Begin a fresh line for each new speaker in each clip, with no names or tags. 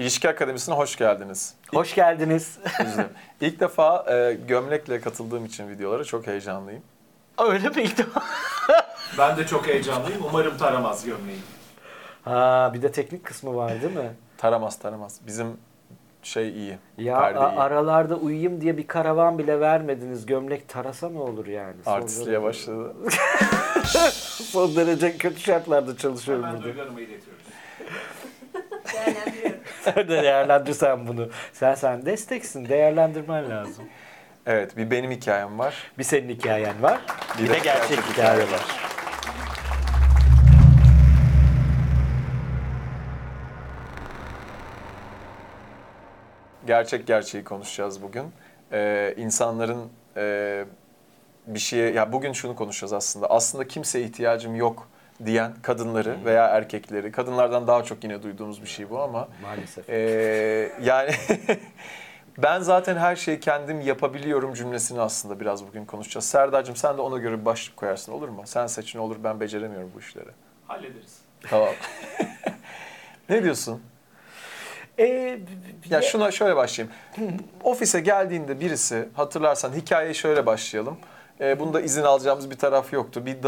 İlişki Akademisi'ne hoş geldiniz.
Hoş geldiniz.
İlk defa e, gömlekle katıldığım için videolara çok heyecanlıyım.
Öyle mi ilk defa?
Ben de çok heyecanlıyım. Umarım taramaz gömleği.
Ha, bir de teknik kısmı var değil mi?
Taramaz taramaz. Bizim şey iyi.
Ya
perde
a-
iyi.
aralarda uyuyayım diye bir karavan bile vermediniz. Gömlek tarasa ne olur yani? Son
Artistliğe
derece-
başladı.
Son derece kötü şartlarda çalışıyorum
Hemen
burada.
Duygu Hanım'a iletiyoruz.
Sen de değerlendirsen bunu. Sen sen desteksin. Değerlendirmen lazım.
Evet bir benim hikayem var.
Bir senin hikayen var. Bir,
Bir
de
de
gerçek
gerçek
hikaye
hikaye
var.
Gerçek gerçeği konuşacağız bugün. Ee, insanların e, bir şeye, ya bugün şunu konuşacağız aslında. Aslında kimseye ihtiyacım yok diyen kadınları veya erkekleri, kadınlardan daha çok yine duyduğumuz bir şey bu ama
Maalesef.
Ee, yani ben zaten her şeyi kendim yapabiliyorum cümlesini aslında biraz bugün konuşacağız. Serdar'cığım sen de ona göre bir başlık koyarsın olur mu? Sen seç ne olur ben beceremiyorum bu işleri.
Hallederiz.
Tamam. ne diyorsun?
Ee,
Ya şuna şöyle başlayayım. Ofise geldiğinde birisi hatırlarsan hikayeyi şöyle başlayalım. Ee, bunda izin alacağımız bir taraf yoktu. Bir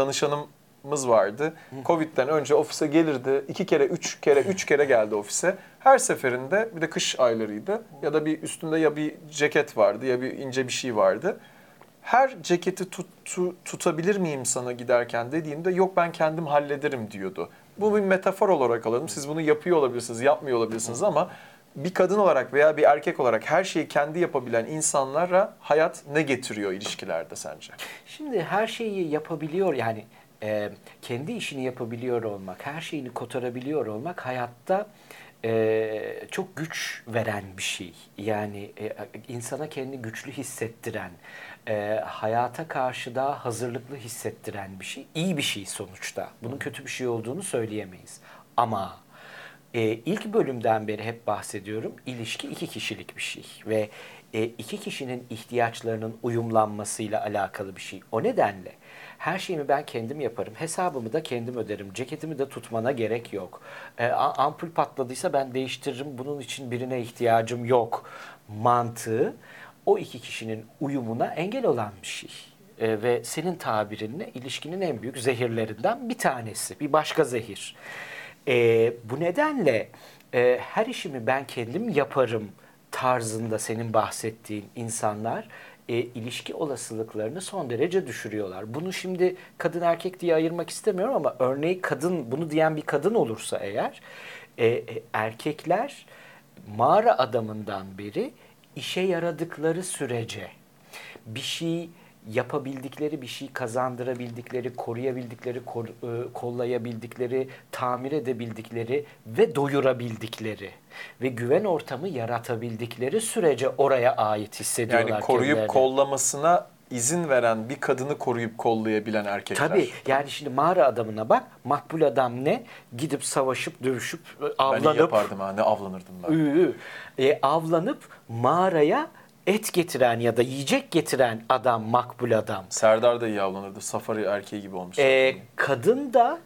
danışanımız vardı. Covid'den önce ofise gelirdi. iki kere, üç kere, üç kere geldi ofise. Her seferinde bir de kış aylarıydı. Ya da bir üstünde ya bir ceket vardı ya bir ince bir şey vardı. Her ceketi tut, tu- tutabilir miyim sana giderken dediğimde yok ben kendim hallederim diyordu. Bu bir metafor olarak alalım. Siz bunu yapıyor olabilirsiniz, yapmıyor olabilirsiniz ama bir kadın olarak veya bir erkek olarak her şeyi kendi yapabilen insanlara hayat ne getiriyor ilişkilerde sence?
Şimdi her şeyi yapabiliyor yani e, kendi işini yapabiliyor olmak, her şeyini kotarabiliyor olmak hayatta e, çok güç veren bir şey. Yani e, insana kendi güçlü hissettiren, e, hayata karşı daha hazırlıklı hissettiren bir şey. İyi bir şey sonuçta. Bunun kötü bir şey olduğunu söyleyemeyiz. Ama e, ilk bölümden beri hep bahsediyorum. İlişki iki kişilik bir şey ve e, iki kişinin ihtiyaçlarının uyumlanmasıyla alakalı bir şey. O nedenle her şeyimi ben kendim yaparım. Hesabımı da kendim öderim. Ceketimi de tutmana gerek yok. E, ampul patladıysa ben değiştiririm. Bunun için birine ihtiyacım yok. Mantığı o iki kişinin uyumuna engel olan bir şey. E, ve senin tabirinle ilişkinin en büyük zehirlerinden bir tanesi. Bir başka zehir. E, bu nedenle e, her işimi ben kendim yaparım tarzında senin bahsettiğin insanlar e, ilişki olasılıklarını son derece düşürüyorlar. Bunu şimdi kadın erkek diye ayırmak istemiyorum ama örneği kadın bunu diyen bir kadın olursa eğer e, e, erkekler mağara adamından beri işe yaradıkları sürece bir şey yapabildikleri, bir şey kazandırabildikleri, koruyabildikleri, kor- e, kollayabildikleri, tamir edebildikleri ve doyurabildikleri ve güven ortamı yaratabildikleri sürece oraya ait hissediyorlar
Yani koruyup
kendilerini.
kollamasına izin veren bir kadını koruyup kollayabilen erkekler.
Tabii yani şimdi mağara adamına bak makbul adam ne? Gidip savaşıp dövüşüp e,
Ben
avlanıp
yapardım ha ne avlanırdım ben.
E, avlanıp mağaraya et getiren ya da yiyecek getiren adam makbul adam.
Serdar da iyi avlanırdı. Safari erkeği gibi olmuş.
E, kadın da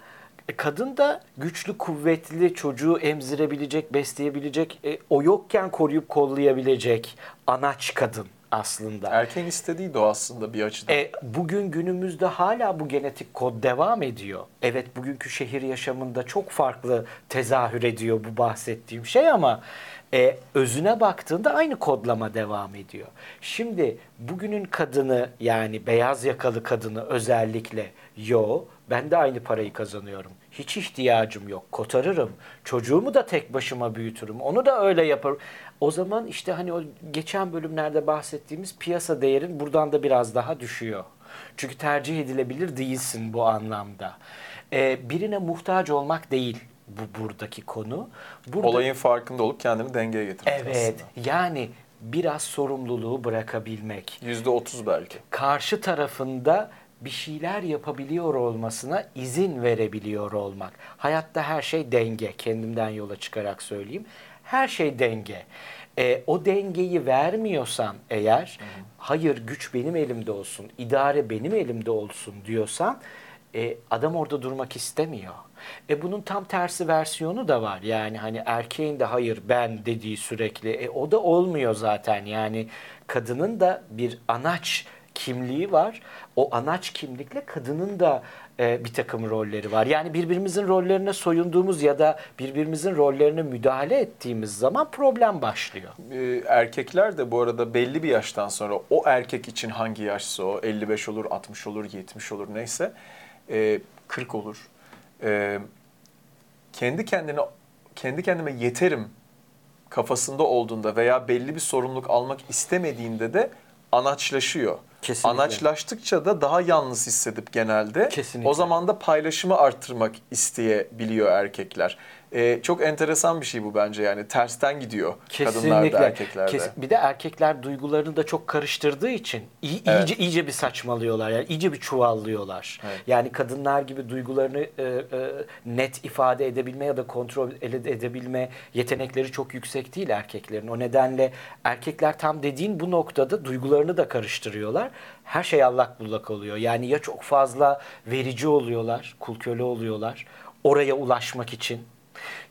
kadın da güçlü, kuvvetli, çocuğu emzirebilecek, besleyebilecek, e, o yokken koruyup kollayabilecek anaç kadın aslında.
Erkeğin istediği de o aslında bir açıdan.
E, bugün günümüzde hala bu genetik kod devam ediyor. Evet bugünkü şehir yaşamında çok farklı tezahür ediyor bu bahsettiğim şey ama e, özüne baktığında aynı kodlama devam ediyor. Şimdi bugünün kadını yani beyaz yakalı kadını özellikle yo ben de aynı parayı kazanıyorum. Hiç ihtiyacım yok. Kotarırım. Çocuğumu da tek başıma büyütürüm. Onu da öyle yaparım. O zaman işte hani o geçen bölümlerde bahsettiğimiz piyasa değerin buradan da biraz daha düşüyor. Çünkü tercih edilebilir değilsin bu anlamda. Ee, birine muhtaç olmak değil bu buradaki konu. Burada,
Olayın farkında olup kendini dengeye getirmek
Evet
aslında.
yani biraz sorumluluğu bırakabilmek.
Yüzde otuz belki.
Karşı tarafında bir şeyler yapabiliyor olmasına izin verebiliyor olmak. Hayatta her şey denge. Kendimden yola çıkarak söyleyeyim. Her şey denge. E, o dengeyi vermiyorsan eğer, hayır güç benim elimde olsun, idare benim elimde olsun diyorsan, E, adam orada durmak istemiyor. E bunun tam tersi versiyonu da var. Yani hani erkeğin de hayır ben dediği sürekli. E o da olmuyor zaten. Yani kadının da bir anaç kimliği var. O anaç kimlikle kadının da e, bir takım rolleri var. Yani birbirimizin rollerine soyunduğumuz ya da birbirimizin rollerine müdahale ettiğimiz zaman problem başlıyor.
Ee, erkekler de bu arada belli bir yaştan sonra o erkek için hangi yaşsa o 55 olur, 60 olur, 70 olur neyse e, 40 olur. E, kendi kendine kendi kendime yeterim kafasında olduğunda veya belli bir sorumluluk almak istemediğinde de anaçlaşıyor.
Kesinlikle.
Anaçlaştıkça da daha yalnız hissedip genelde
Kesinlikle.
o zaman da paylaşımı arttırmak isteyebiliyor erkekler. Ee, çok enteresan bir şey bu bence yani tersten gidiyor kadınlarda erkeklerde.
Kes- bir de erkekler duygularını da çok karıştırdığı için iyi,
Evet.
iyice iyice bir saçmalıyorlar. Yani iyice bir çuvallıyorlar.
Evet.
Yani kadınlar gibi duygularını e, e, net ifade edebilme ya da kontrol ede- edebilme yetenekleri çok yüksek değil erkeklerin. O nedenle erkekler tam dediğin bu noktada duygularını da karıştırıyorlar. Her şey allak bullak oluyor. Yani ya çok fazla verici oluyorlar, kul köle oluyorlar oraya ulaşmak için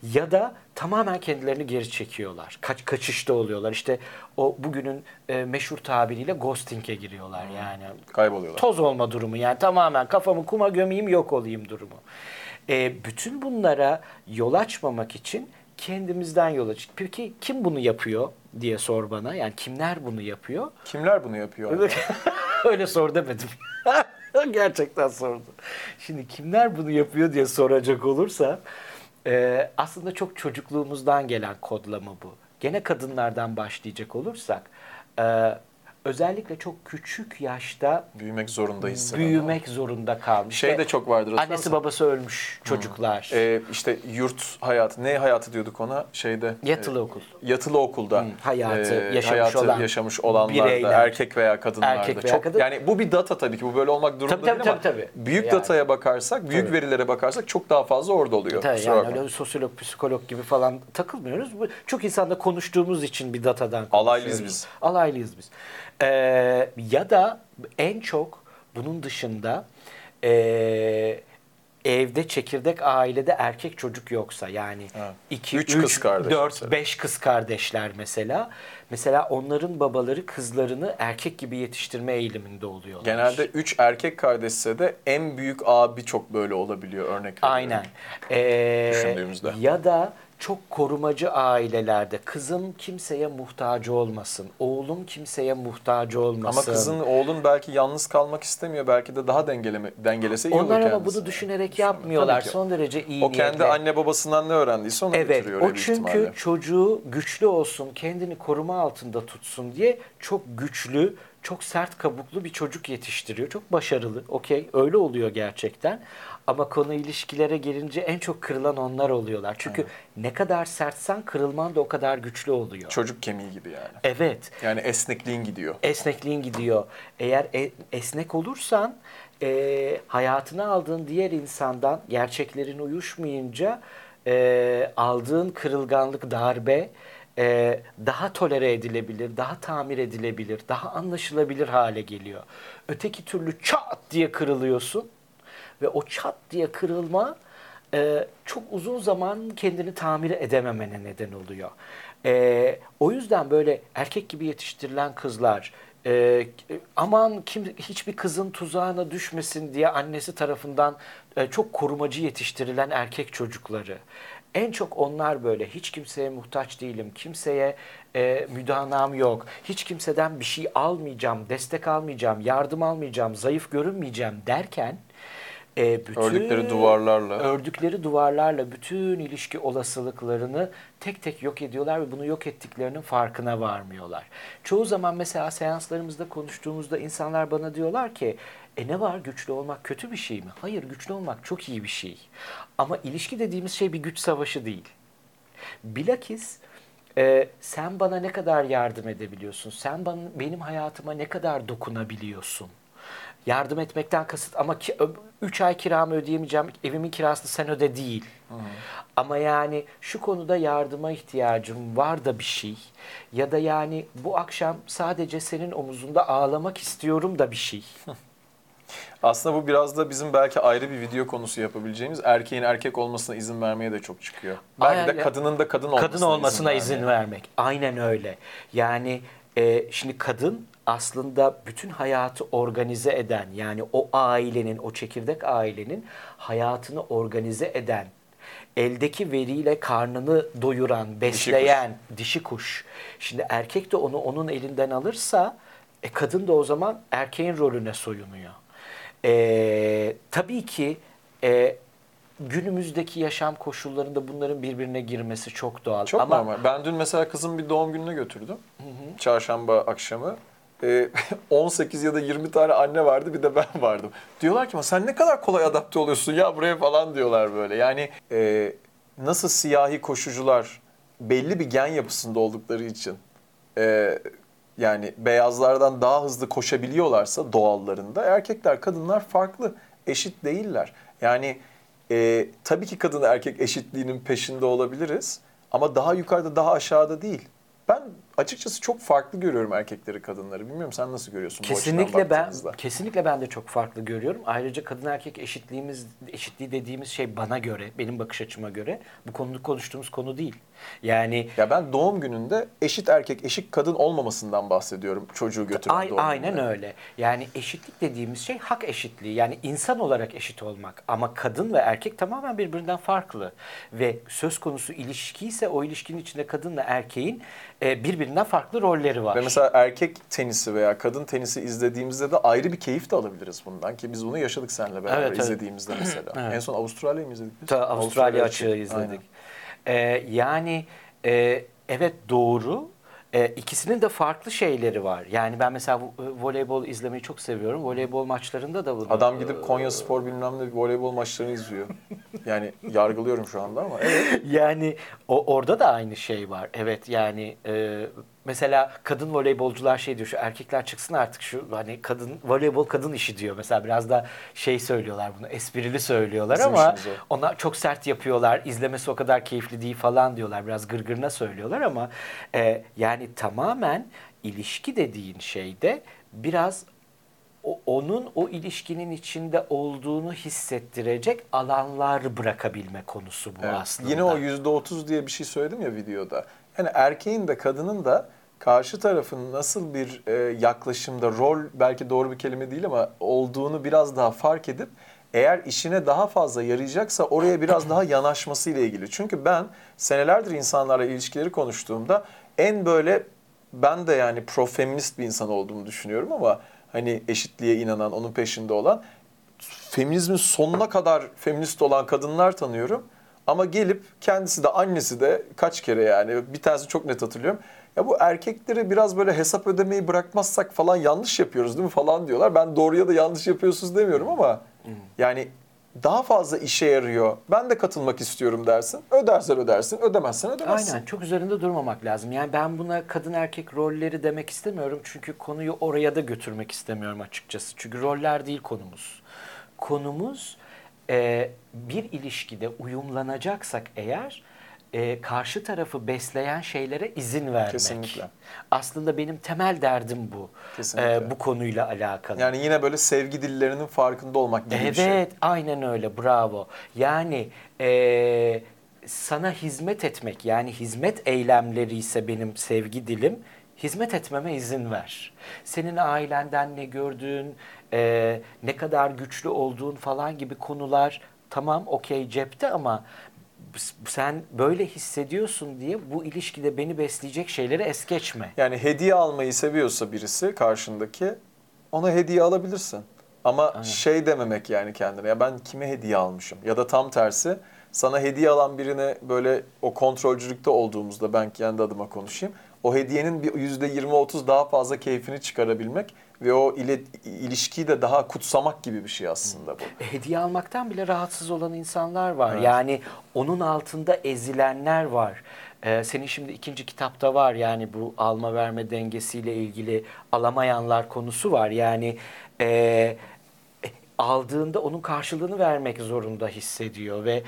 ya da tamamen kendilerini geri çekiyorlar. Kaç kaçışta oluyorlar. İşte o bugünün e, meşhur tabiriyle ghosting'e giriyorlar yani.
Kayboluyorlar.
Toz olma durumu yani tamamen kafamı kuma gömeyim yok olayım durumu. E, bütün bunlara yol açmamak için kendimizden yola çık. Peki kim bunu yapıyor diye sor bana. Yani kimler bunu yapıyor?
Kimler bunu yapıyor?
Öyle, öyle sor demedim. Gerçekten sordu. Şimdi kimler bunu yapıyor diye soracak olursa e, aslında çok çocukluğumuzdan gelen kodlama bu. Gene kadınlardan başlayacak olursak e, özellikle çok küçük yaşta
Büyümek zorunda hisseden.
büyümek zorunda kalmış.
Şey de çok vardır.
Annesi babası ölmüş çocuklar.
Ee, işte yurt hayatı, ne hayatı diyorduk ona? Şeyde.
Yatılı
e,
okul.
Yatılı okulda.
Hı, hayatı
e,
yaşamış
hayatı
olan
yaşamış olanlar
bireyler.
da erkek veya kadınlarda.
Erkek veya
çok,
kadın.
Yani bu bir data tabii ki bu böyle olmak durumunda
Tabii, tabii,
değil ama
tabii, tabii.
büyük
Yani.
dataya bakarsak, büyük
Tabii.
verilere bakarsak çok daha fazla orada oluyor.
Tabii
Kusura
yani
bakma.
öyle sosyolog, psikolog gibi falan takılmıyoruz. Bu çok insanda konuştuğumuz için bir datadan
Alaylıyız
konuşuyoruz.
biz.
Alaylıyız biz. Ee, ya da en çok bunun dışında ee, evde çekirdek ailede erkek çocuk yoksa yani
Evet.
2,
Üç
3,
kız kardeş
4,
mesela.
5 kız kardeşler mesela. Mesela onların babaları kızlarını erkek gibi yetiştirme eğiliminde oluyorlar.
Genelde 3 erkek kardeşse de en büyük abi çok böyle olabiliyor örnek veriyorum.
Aynen. Ee,
Düşündüğümüzde.
Ya da çok korumacı ailelerde kızım kimseye muhtaç olmasın, oğlum kimseye muhtaç olmasın.
Ama kızın, oğlun belki yalnız kalmak istemiyor. Belki de daha dengeleme, dengelese iyi olur
Onlar ama
kendisi.
bunu düşünerek yapmıyorlar. Son derece iyi
O kendi
niyetle.
anne babasından ne öğrendiyse onu
Evet,
götürüyor
o çünkü
ihtimalle.
çocuğu güçlü olsun, kendini koruma altında tutsun diye çok güçlü, çok sert kabuklu bir çocuk yetiştiriyor. Çok başarılı, okey, öyle oluyor gerçekten. Ama konu ilişkilere gelince en çok kırılan onlar oluyorlar. Çünkü ne kadar sertsen kırılman da o kadar güçlü oluyor.
Çocuk kemiği gibi yani.
Evet,
Yani esnekliğin gidiyor.
esnekliğin gidiyor. Eğer e- esnek olursan e, hayatına aldığın diğer insandan gerçeklerin uyuşmayınca e, aldığın kırılganlık, darbe e, daha tolere edilebilir, daha tamir edilebilir, daha anlaşılabilir hale geliyor. Öteki türlü çat diye kırılıyorsun ve o çat diye kırılma e, çok uzun zaman kendini tamir edememene neden oluyor. E, o yüzden böyle erkek gibi yetiştirilen kızlar e, aman kim hiçbir kızın tuzağına düşmesin diye annesi tarafından e, çok korumacı yetiştirilen erkek çocukları. En çok onlar böyle hiç kimseye muhtaç değilim, kimseye e, müdanam yok, hiç kimseden bir şey almayacağım, destek almayacağım, yardım almayacağım, zayıf görünmeyeceğim derken e, bütün
Ördükleri duvarlarla.
ördükleri duvarlarla bütün ilişki olasılıklarını tek tek yok ediyorlar ve bunu yok ettiklerinin farkına varmıyorlar. Çoğu zaman mesela seanslarımızda konuştuğumuzda insanlar bana diyorlar ki e ne var güçlü olmak kötü bir şey mi? Hayır güçlü olmak çok iyi bir şey. Ama ilişki dediğimiz şey bir güç savaşı değil. Bilakis e, sen bana ne kadar yardım edebiliyorsun? Sen bana, benim hayatıma ne kadar dokunabiliyorsun? Yardım etmekten kasıt ama 3 ay kiramı ödeyemeyeceğim, evimin kirasını sen öde değil. Ama yani şu konuda yardıma ihtiyacım var da bir şey. Ya da yani bu akşam sadece senin omuzunda ağlamak istiyorum da bir şey.
Aslında bu biraz da bizim belki ayrı bir video konusu yapabileceğimiz erkeğin erkek olmasına izin vermeye de çok çıkıyor. Belki
Aynen.
de kadının da kadın olmasına,
kadın olmasına izin,
vermeye.
vermek. Aynen öyle. Yani e, şimdi kadın aslında bütün hayatı organize eden yani o ailenin, o çekirdek ailenin hayatını organize eden, eldeki veriyle karnını doyuran, besleyen dişi kuş. Şimdi erkek de onu onun elinden alırsa e, kadın da o zaman erkeğin rolüne soyunuyor. E, tabii ki e, günümüzdeki yaşam koşullarında bunların birbirine girmesi çok doğal.
Çok
Ama
normal. Ben dün mesela kızım bir doğum gününe götürdüm. Çarşamba akşamı. Ee, 18 ya da 20 tane anne vardı bir de ben vardım. Diyorlar ki "Ama sen ne kadar kolay adapte oluyorsun ya buraya falan diyorlar böyle. Yani e, nasıl siyahi koşucular belli bir gen yapısında oldukları için e, yani beyazlardan daha hızlı koşabiliyorlarsa doğallarında erkekler kadınlar farklı eşit değiller. Yani e, tabii ki kadın erkek eşitliğinin peşinde olabiliriz ama daha yukarıda daha aşağıda değil. Ben açıkçası çok farklı görüyorum erkekleri kadınları. Bilmiyorum sen nasıl görüyorsun
Kesinlikle ben kesinlikle ben de çok farklı görüyorum. Ayrıca kadın erkek eşitliğimiz eşitliği dediğimiz şey bana göre, benim bakış açıma göre bu konuda konuştuğumuz konu değil. Yani
Ya ben doğum gününde eşit erkek eşit kadın olmamasından bahsediyorum çocuğu götüren
Ay-
doğum
aynen
gününe.
öyle. Yani eşitlik dediğimiz şey hak eşitliği. Yani insan olarak eşit olmak. Ama kadın ve erkek tamamen birbirinden farklı. Ve söz konusu ilişki ise o ilişkinin içinde kadınla erkeğin e, birbirinden farklı rolleri var.
Ve mesela erkek tenisi veya kadın tenisi izlediğimizde de ayrı bir keyif de alabiliriz bundan ki biz bunu yaşadık seninle beraber
Evet, evet.
izlediğimizde mesela.
Evet.
En son Avustralya mı izledik biz?
Ta Avustralya açığı. izledik.
Aynen.
Ee, yani e, evet doğru. E, ikisinin de farklı şeyleri var. Yani ben mesela vo- voleybol izlemeyi çok seviyorum. Voleybol maçlarında da bunu...
Adam gidip Konya Spor bilmem ne voleybol maçlarını izliyor. Yani yargılıyorum şu anda ama evet.
Yani o orada da aynı şey var. Evet yani e, mesela kadın voleybolcular şey diyor şu erkekler çıksın artık şu hani kadın voleybol kadın işi diyor. Mesela biraz da şey söylüyorlar bunu esprili söylüyorlar
Bizim
ama onlar çok sert yapıyorlar. izlemesi o kadar keyifli değil falan diyorlar. Biraz gırgırına söylüyorlar ama e, yani tamamen ilişki dediğin şeyde biraz o- onun o ilişkinin içinde olduğunu hissettirecek alanlar bırakabilme konusu bu
Evet.
aslında.
Yine o yüzde otuz diye bir şey söyledim ya videoda. Yani erkeğin de kadının da karşı tarafın nasıl bir e, yaklaşımda rol belki doğru bir kelime değil ama olduğunu biraz daha fark edip eğer işine daha fazla yarayacaksa oraya biraz daha yanaşması ile ilgili. Çünkü ben senelerdir insanlarla ilişkileri konuştuğumda en böyle ben de yani pro-feminist bir insan olduğumu düşünüyorum ama hani eşitliğe inanan, onun peşinde olan feminizmin sonuna kadar feminist olan kadınlar tanıyorum. Ama gelip kendisi de annesi de kaç kere yani bir tanesi çok net hatırlıyorum. Ya bu erkekleri biraz böyle hesap ödemeyi bırakmazsak falan yanlış yapıyoruz değil mi falan diyorlar. Ben doğruya da yanlış yapıyorsunuz demiyorum ama yani daha fazla işe yarıyor. Ben de katılmak istiyorum dersin. Ödersen ödersin, ödemezsen ödemezsin.
Aynen çok üzerinde durmamak lazım. Yani ben buna kadın erkek rolleri demek istemiyorum. Çünkü konuyu oraya da götürmek istemiyorum açıkçası. Çünkü roller değil konumuz. Konumuz e, bir ilişkide uyumlanacaksak eğer e, karşı tarafı besleyen şeylere izin vermek.
Kesinlikle.
Aslında benim temel derdim bu.
Kesinlikle.
E, bu konuyla alakalı.
Yani yine böyle sevgi dillerinin farkında olmak gibi bir şey.
Evet, aynen öyle. Bravo. Yani eee, sana hizmet etmek, yani hizmet eylemleri ise benim sevgi dilim. Hizmet etmeme izin ver. Senin ailenden ne gördüğün, eee, ne kadar güçlü olduğun falan gibi konular tamam okey cepte ama sen böyle hissediyorsun diye bu ilişkide beni besleyecek şeyleri es geçme.
Yani hediye almayı seviyorsa birisi karşındaki ona hediye alabilirsin. Ama şey dememek yani kendine ya ben kime hediye almışım ya da tam tersi sana hediye alan birine böyle o kontrolcülükte olduğumuzda ben kendi adıma konuşayım. O hediyenin bir yüzde 20-30 daha fazla keyfini çıkarabilmek ve o ile, ilişkiyi de daha kutsamak gibi bir şey aslında bu.
E, Hediye almaktan bile rahatsız olan insanlar var.
Evet.
Yani onun altında ezilenler var. Ee, senin şimdi ikinci kitapta var yani bu alma verme dengesiyle ilgili alamayanlar konusu var. Yani e, e, aldığında onun karşılığını vermek zorunda hissediyor ve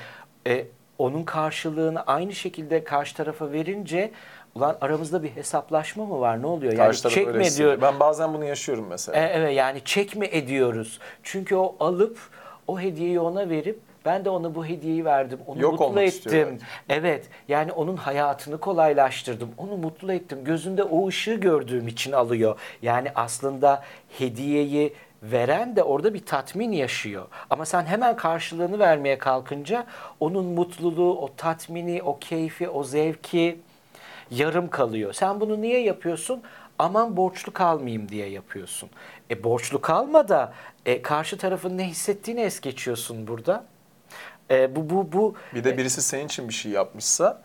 e, onun karşılığını aynı şekilde karşı tarafa verince Ulan aramızda bir hesaplaşma mı var? Ne oluyor? Yani
Karşı taraf
çek
öyle
mi
hissediyor.
ediyor?
Ben bazen bunu yaşıyorum mesela.
E, evet yani çek mi ediyoruz? Çünkü o alıp o hediyeyi ona verip ben de ona bu hediyeyi verdim. Onu
Yok
mutlu ettim. Evet. Yani onun hayatını kolaylaştırdım. Onu mutlu ettim. Gözünde o ışığı gördüğüm için alıyor. Yani aslında hediyeyi veren de orada bir tatmin yaşıyor. Ama sen hemen karşılığını vermeye kalkınca onun mutluluğu, o tatmini, o keyfi, o zevki yarım kalıyor. Sen bunu niye yapıyorsun? Aman borçlu kalmayayım diye yapıyorsun. E borçlu kalma da e, karşı tarafın ne hissettiğini es geçiyorsun burada. E, bu bu bu
Bir de birisi senin için bir şey yapmışsa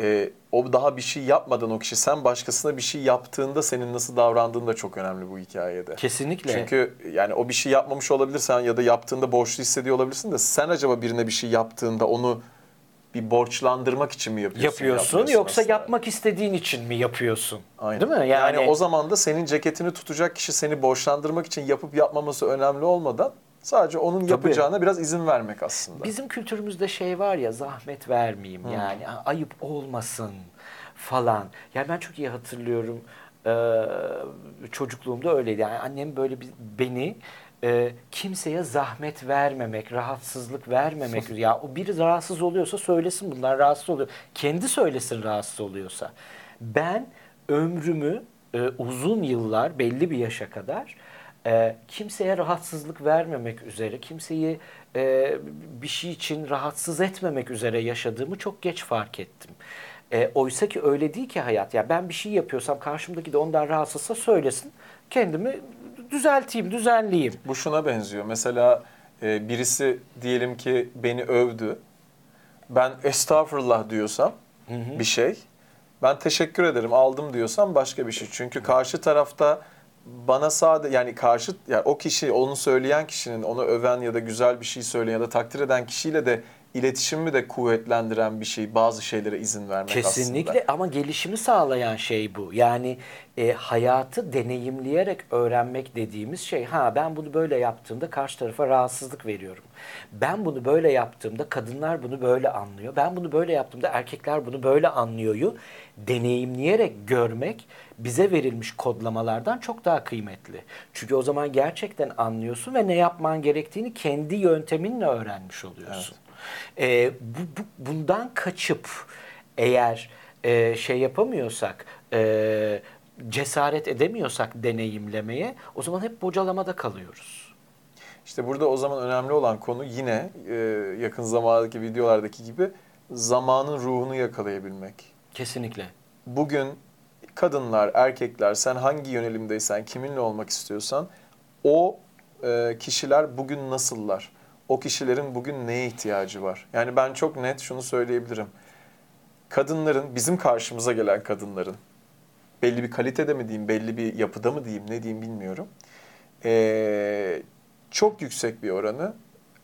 e, o daha bir şey yapmadan o kişi sen başkasına bir şey yaptığında senin nasıl davrandığın da çok önemli bu hikayede.
kesinlikle
Çünkü yani o bir şey yapmamış olabilirsen ya da yaptığında borçlu hissediyor olabilirsin de sen acaba birine bir şey yaptığında onu bir borçlandırmak için mi yapıyorsun?
yapıyorsun yoksa
aslında?
yapmak istediğin için mi yapıyorsun?
Aynen.
Değil mi?
Yani, o zaman da senin ceketini tutacak kişi seni borçlandırmak için yapıp yapmaması önemli olmadan sadece onun yapacağına biraz izin vermek aslında.
Bizim kültürümüzde şey var ya zahmet vermeyeyim yani a- ayıp olmasın falan. Yani ben çok iyi hatırlıyorum eee, çocukluğumda öyleydi. Yani annem böyle bir, beni eee, kimseye zahmet vermemek, rahatsızlık vermemek. ya o biri rahatsız oluyorsa söylesin bunlar rahatsız oluyor. Kendi söylesin rahatsız oluyorsa. Ben ömrümü e, uzun yıllar belli bir yaşa kadar e, kimseye rahatsızlık vermemek üzere, kimseyi e, bir şey için rahatsız etmemek üzere yaşadığımı çok geç fark ettim. E, Oysa ki öyle değil ki hayat. Ya ben bir şey yapıyorsam karşımdaki de ondan rahatsızsa söylesin. Kendimi düzelteyim, düzenleyeyim.
Bu şuna benziyor. Mesela e, birisi diyelim ki beni övdü. Ben estağfurullah diyorsam bir şey. Ben teşekkür ederim aldım diyorsam başka bir şey. Çünkü karşı tarafta bana sadece yani karşı yani o kişi onu söyleyen kişinin onu öven ya da güzel bir şey söyleyen ya da takdir eden kişiyle de iletişimi de kuvvetlendiren bir şey bazı şeylere izin vermek
Kesinlikle
aslında.
ama gelişimi sağlayan şey bu. Yani e, hayatı deneyimleyerek öğrenmek dediğimiz şey. Ha ben bunu böyle yaptığımda karşı tarafa rahatsızlık veriyorum. Ben bunu böyle yaptığımda kadınlar bunu böyle anlıyor. Ben bunu böyle yaptığımda erkekler bunu böyle anlıyoryu deneyimleyerek görmek bize verilmiş kodlamalardan çok daha kıymetli. Çünkü o zaman gerçekten anlıyorsun ve ne yapman gerektiğini kendi yönteminle öğrenmiş oluyorsun. Ee, bu, bu- bundan kaçıp eğer e, şey yapamıyorsak, e, cesaret edemiyorsak deneyimlemeye, o zaman hep bocalamada kalıyoruz.
İşte burada o zaman önemli olan konu yine e, yakın zamandaki videolardaki gibi zamanın ruhunu yakalayabilmek.
Kesinlikle.
Bugün kadınlar, erkekler sen hangi yönelimdeysen, kiminle olmak istiyorsan o e, kişiler bugün nasıllar? O kişilerin bugün neye ihtiyacı var? Yani ben çok net şunu söyleyebilirim. Kadınların, bizim karşımıza gelen kadınların belli bir kalitede mi diyeyim, belli bir yapıda mı diyeyim, ne diyeyim bilmiyorum. E, çok yüksek bir oranı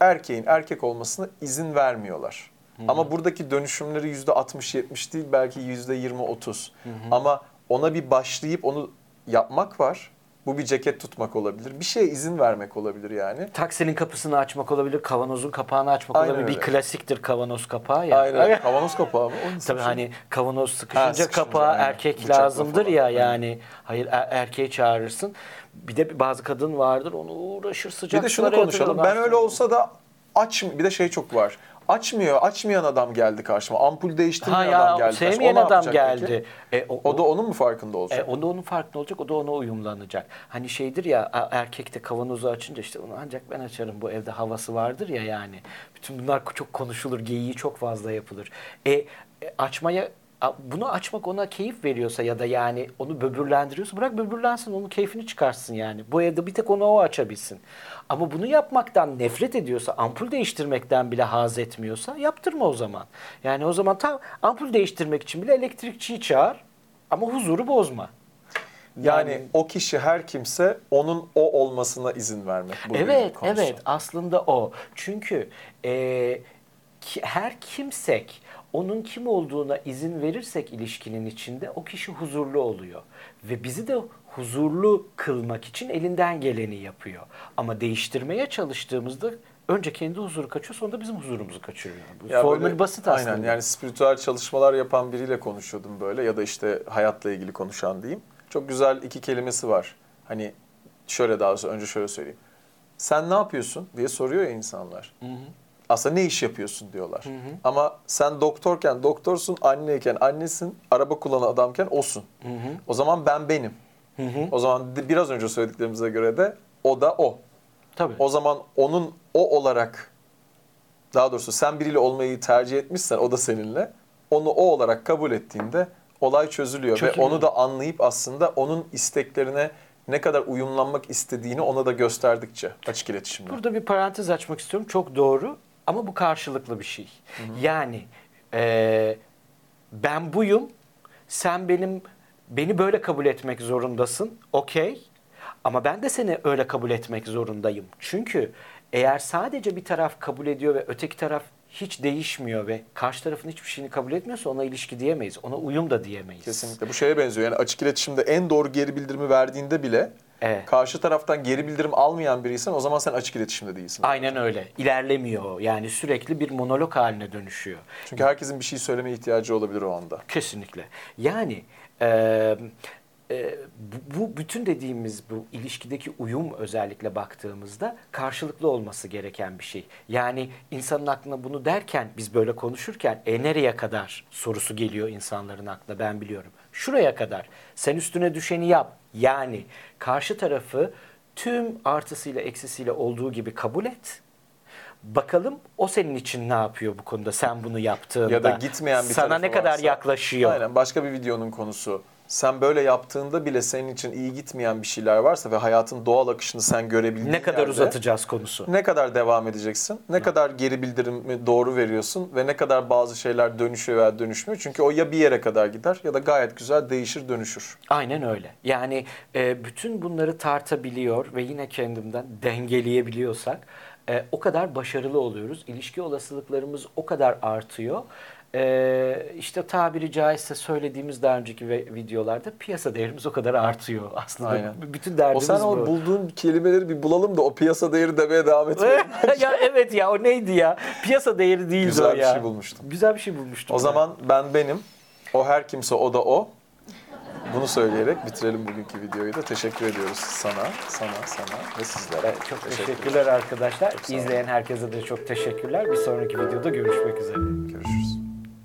erkeğin erkek olmasına izin vermiyorlar. Ama buradaki dönüşümleri yüzde 60-70 değil belki yüzde 20-30. Ama ona bir başlayıp onu yapmak var. Bu bir ceket tutmak olabilir. Bir şeye izin vermek olabilir yani.
Taksinin kapısını açmak olabilir, kavanozun kapağını açmak
Aynen
olabilir. Bir
öyle.
klasiktir kavanoz kapağı ya.
Aynen. Kavanoz kapağı mı?
Tabii
bir şey?
hani kavanoz sıkışınca,
Ha, sıkışınca,
kapağı
aynen.
erkek
Bıçakla
lazımdır
falan,
ya
aynen.
yani. Hayır er- erkeği çağırırsın. Bir de bazı kadın vardır onu uğraşır sıcak
Bir de şunu konuşalım. Ben öyle olsa da aç bir de şey çok var. Açmıyor. Açmayan adam geldi karşıma. Ampul
Ha
değiştirmeyen
ya
adam geldi.
sevmeyen
O
adam geldi.
peki?
E, o,
O da onun mu farkında olacak?
E, o da onun farkında olacak, o da ona uyumlanacak. Hani şeydir ya, a- erkek de kavanozu açınca işte onu ancak ben açarım bu evde havası vardır ya yani. Bütün bunlar çok konuşulur, geyiği çok fazla yapılır. E, e, açmaya bunu açmak ona keyif veriyorsa ya da yani onu böbürlendiriyorsa bırak böbürlensin onun keyfini çıkarsın yani. Bu evde bir tek onu o açabilsin. Ama bunu yapmaktan nefret ediyorsa, ampul değiştirmekten bile haz etmiyorsa yaptırma o zaman. Yani o zaman tam ampul değiştirmek için bile elektrikçiyi çağır ama huzuru bozma.
Yani, o kişi her kimse onun o olmasına izin vermek.
Evet,
konusu.
evet. Aslında o. Çünkü e, ki- her kimsek onun kim olduğuna izin verirsek ilişkinin içinde o kişi huzurlu oluyor. Ve bizi de huzurlu kılmak için elinden geleni yapıyor. Ama değiştirmeye çalıştığımızda önce kendi huzuru kaçıyor sonra da bizim huzurumuzu kaçırıyor. Bu
Ya
formül
böyle-
basit aslında.
Aynen yani spiritüel çalışmalar yapan biriyle konuşuyordum böyle ya da işte hayatla ilgili konuşan diyeyim. Çok güzel iki kelimesi var. Hani şöyle daha önce şöyle söyleyeyim. Sen ne yapıyorsun diye soruyor ya insanlar. Aslında ne iş yapıyorsun diyorlar. Ama sen doktorken doktorsun, anneyken annesin, araba kullanan adamken osun. O zaman ben benim. O zaman biraz önce söylediklerimize göre de o da o.
Tabii.
O zaman onun o olarak daha doğrusu sen biriyle olmayı tercih etmişsen o da seninle onu o olarak kabul ettiğinde olay çözülüyor ve
Çözülüyor.
onu da anlayıp aslında onun isteklerine ne kadar uyumlanmak istediğini ona da gösterdikçe açık iletişimle.
Burada bir parantez açmak istiyorum. Çok doğru ama bu karşılıklı bir şey. Yani e, ben buyum, sen benim beni böyle kabul etmek zorundasın. Okey. Ama ben de seni öyle kabul etmek zorundayım. Çünkü eğer sadece bir taraf kabul ediyor ve öteki taraf hiç değişmiyor ve karşı tarafın hiçbir şeyini kabul etmiyorsa ona ilişki diyemeyiz. Ona uyum da diyemeyiz.
Kesinlikle bu şeye benziyor. Yani açık iletişimde en doğru geri bildirimi verdiğinde bile
Evet.
karşı taraftan geri bildirim almayan biriysen o zaman sen açık iletişimde değilsin.
Aynen öyle. İlerlemiyor. Yani sürekli bir monolog haline dönüşüyor.
Çünkü herkesin bir şey söylemeye ihtiyacı olabilir o anda.
Kesinlikle. Yani e, e, bu, bu bütün dediğimiz bu ilişkideki uyum özellikle baktığımızda karşılıklı olması gereken bir şey. Yani insanın aklına bunu derken biz böyle konuşurken e nereye kadar sorusu geliyor insanların aklına ben biliyorum. Şuraya kadar. Sen üstüne düşeni yap. Yani karşı tarafı tüm artısıyla eksisiyle olduğu gibi kabul et. Bakalım o senin için ne yapıyor bu konuda sen bunu yaptığında.
Ya da gitmeyen bir
Sana ne kadar
varsa-
yaklaşıyor.
Aynen başka bir videonun konusu. Sen böyle yaptığında bile senin için iyi gitmeyen bir şeyler varsa ve hayatın doğal akışını sen görebildiğin
Ne kadar
yerde
uzatacağız konusu.
Ne kadar devam edeceksin? Ne kadar geri bildirimi doğru veriyorsun ve ne kadar bazı şeyler dönüşüyor veya dönüşmüyor? Çünkü o ya bir yere kadar gider ya da gayet güzel değişir dönüşür.
Aynen öyle. Yani e, bütün bunları tartabiliyor ve yine kendimden dengeleyebiliyorsak e, o kadar başarılı oluyoruz. İlişki olasılıklarımız o kadar artıyor. E, işte tabiri caizse söylediğimiz daha önceki videolarda piyasa değerimiz o kadar artıyor aslında.
Aynen.
Bütün
O
derdimiz
sen
bu.
o bulduğun kelimeleri bir bulalım da o piyasa değeri demeye devam etmeyelim.
ya evet ya o neydi ya? Piyasa değeri değildi
Güzel
o
bir
ya.
şey bulmuştum.
Güzel bir şey bulmuştum.
O
ben.
zaman ben benim, o her kimse o da o. Bunu söyleyerek bitirelim bugünkü videoyu da. Teşekkür ediyoruz sana, sana, sana ve sizlere.
Evet, çok teşekkürler arkadaşlar. İzleyen herkese de çok teşekkürler. Bir sonraki videoda görüşmek üzere.
Görüşürüz.